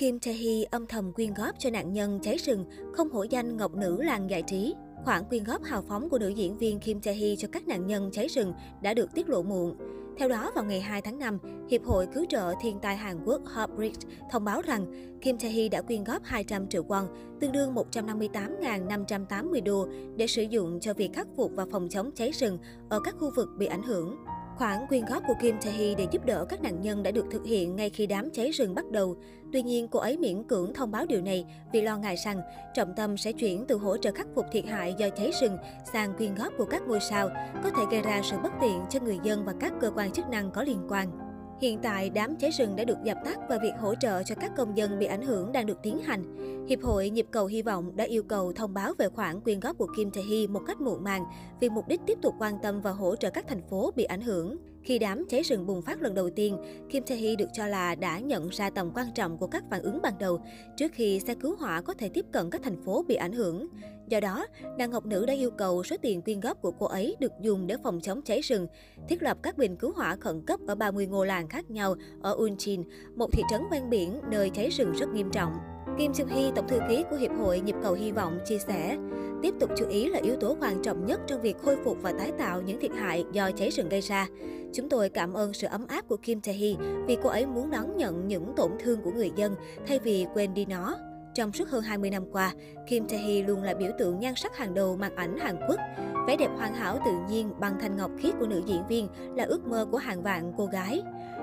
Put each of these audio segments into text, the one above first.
Kim Tae Hee âm thầm quyên góp cho nạn nhân cháy rừng, không hổ danh ngọc nữ làng giải trí. Khoản quyên góp hào phóng của nữ diễn viên Kim Tae Hee cho các nạn nhân cháy rừng đã được tiết lộ muộn. Theo đó, vào ngày 2 tháng 5, Hiệp hội Cứu trợ Thiên tai Hàn Quốc Heartbridge thông báo rằng Kim Tae Hee đã quyên góp 200 triệu won, tương đương 158.580 đô, để sử dụng cho việc khắc phục và phòng chống cháy rừng ở các khu vực bị ảnh hưởng. Khoản quyên góp của Kim Tae Hee để giúp đỡ các nạn nhân đã được thực hiện ngay khi đám cháy rừng bắt đầu. Tuy nhiên, cô ấy miễn cưỡng thông báo điều này vì lo ngại rằng trọng tâm sẽ chuyển từ hỗ trợ khắc phục thiệt hại do cháy rừng sang quyên góp của các ngôi sao, có thể gây ra sự bất tiện cho người dân và các cơ quan chức năng có liên quan. Hiện tại, đám cháy rừng đã được dập tắt và việc hỗ trợ cho các công dân bị ảnh hưởng đang được tiến hành. Hiệp hội Nhịp cầu Hy vọng đã yêu cầu thông báo về khoản quyên góp của Kim Tae Hee một cách muộn màng vì mục đích tiếp tục quan tâm và hỗ trợ các thành phố bị ảnh hưởng. Khi đám cháy rừng bùng phát lần đầu tiên, Kim Tae Hee được cho là đã nhận ra tầm quan trọng của các phản ứng ban đầu trước khi xe cứu hỏa có thể tiếp cận các thành phố bị ảnh hưởng. Do đó, nàng Ngọc Nữ đã yêu cầu số tiền quyên góp của cô ấy được dùng để phòng chống cháy rừng, thiết lập các bình cứu hỏa khẩn cấp ở 30 ngôi làng khác nhau ở Unchin, một thị trấn ven biển nơi cháy rừng rất nghiêm trọng. Kim Seung Hee, tổng thư ký của Hiệp hội Nhịp cầu Hy vọng, chia sẻ, tiếp tục chú ý là yếu tố quan trọng nhất trong việc khôi phục và tái tạo những thiệt hại do cháy rừng gây ra. Chúng tôi cảm ơn sự ấm áp của Kim Tae Hee vì cô ấy muốn đón nhận những tổn thương của người dân thay vì quên đi nó. Trong suốt hơn 20 năm qua, Kim Tae Hee luôn là biểu tượng nhan sắc hàng đầu màn ảnh Hàn Quốc. Vẻ đẹp hoàn hảo tự nhiên bằng thanh ngọc khiết của nữ diễn viên là ước mơ của hàng vạn cô gái.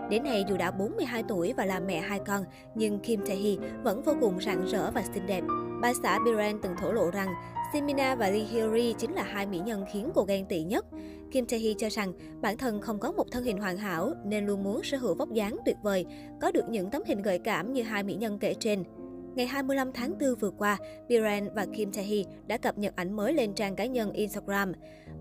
Đến nay dù đã 42 tuổi và là mẹ hai con, nhưng Kim Tae Hee vẫn vô cùng rạng rỡ và xinh đẹp. Bà xã Biren từng thổ lộ rằng Simina và Lee Hyori chính là hai mỹ nhân khiến cô ghen tị nhất. Kim Tae Hee cho rằng bản thân không có một thân hình hoàn hảo nên luôn muốn sở hữu vóc dáng tuyệt vời, có được những tấm hình gợi cảm như hai mỹ nhân kể trên. Ngày 25 tháng 4 vừa qua, Biren và Kim Tae Hee đã cập nhật ảnh mới lên trang cá nhân Instagram.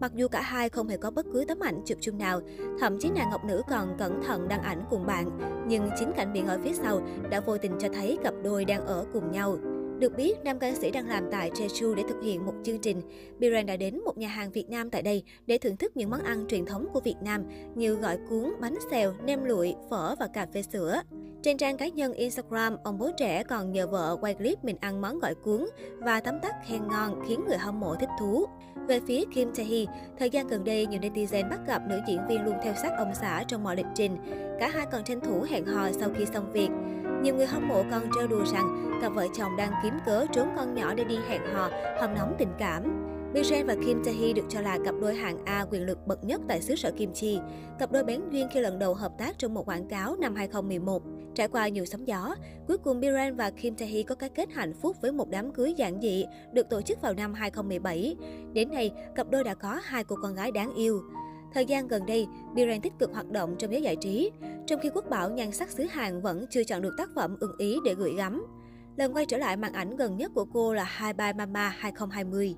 Mặc dù cả hai không hề có bất cứ tấm ảnh chụp chung nào, thậm chí nàng ngọc nữ còn cẩn thận đăng ảnh cùng bạn, nhưng chính cảnh biển ở phía sau đã vô tình cho thấy cặp đôi đang ở cùng nhau. Được biết, nam ca sĩ đang làm tại Jeju để thực hiện một chương trình. Biren đã đến một nhà hàng Việt Nam tại đây để thưởng thức những món ăn truyền thống của Việt Nam như gỏi cuốn, bánh xèo, nem lụi, phở và cà phê sữa. Trên trang cá nhân Instagram, ông bố trẻ còn nhờ vợ quay clip mình ăn món gỏi cuốn và tấm tắc khen ngon khiến người hâm mộ thích thú. Về phía Kim Tae Hee, thời gian gần đây nhiều netizen bắt gặp nữ diễn viên luôn theo sát ông xã trong mọi lịch trình. Cả hai còn tranh thủ hẹn hò sau khi xong việc. Nhiều người hâm mộ còn trêu đùa rằng cặp vợ chồng đang kiếm cớ trốn con nhỏ để đi hẹn hò, hâm nóng tình cảm. Biren và Kim Tae Hee được cho là cặp đôi hạng A quyền lực bậc nhất tại xứ sở Kim Chi. Cặp đôi bén duyên khi lần đầu hợp tác trong một quảng cáo năm 2011. Trải qua nhiều sóng gió, cuối cùng Biren và Kim Tae Hee có cái kết hạnh phúc với một đám cưới giản dị được tổ chức vào năm 2017. Đến nay, cặp đôi đã có hai cô con gái đáng yêu. Thời gian gần đây, Biren tích cực hoạt động trong giới giải trí, trong khi Quốc bảo nhan sắc xứ Hàn vẫn chưa chọn được tác phẩm ưng ý để gửi gắm. Lần quay trở lại màn ảnh gần nhất của cô là Hai Bye Mama 2020.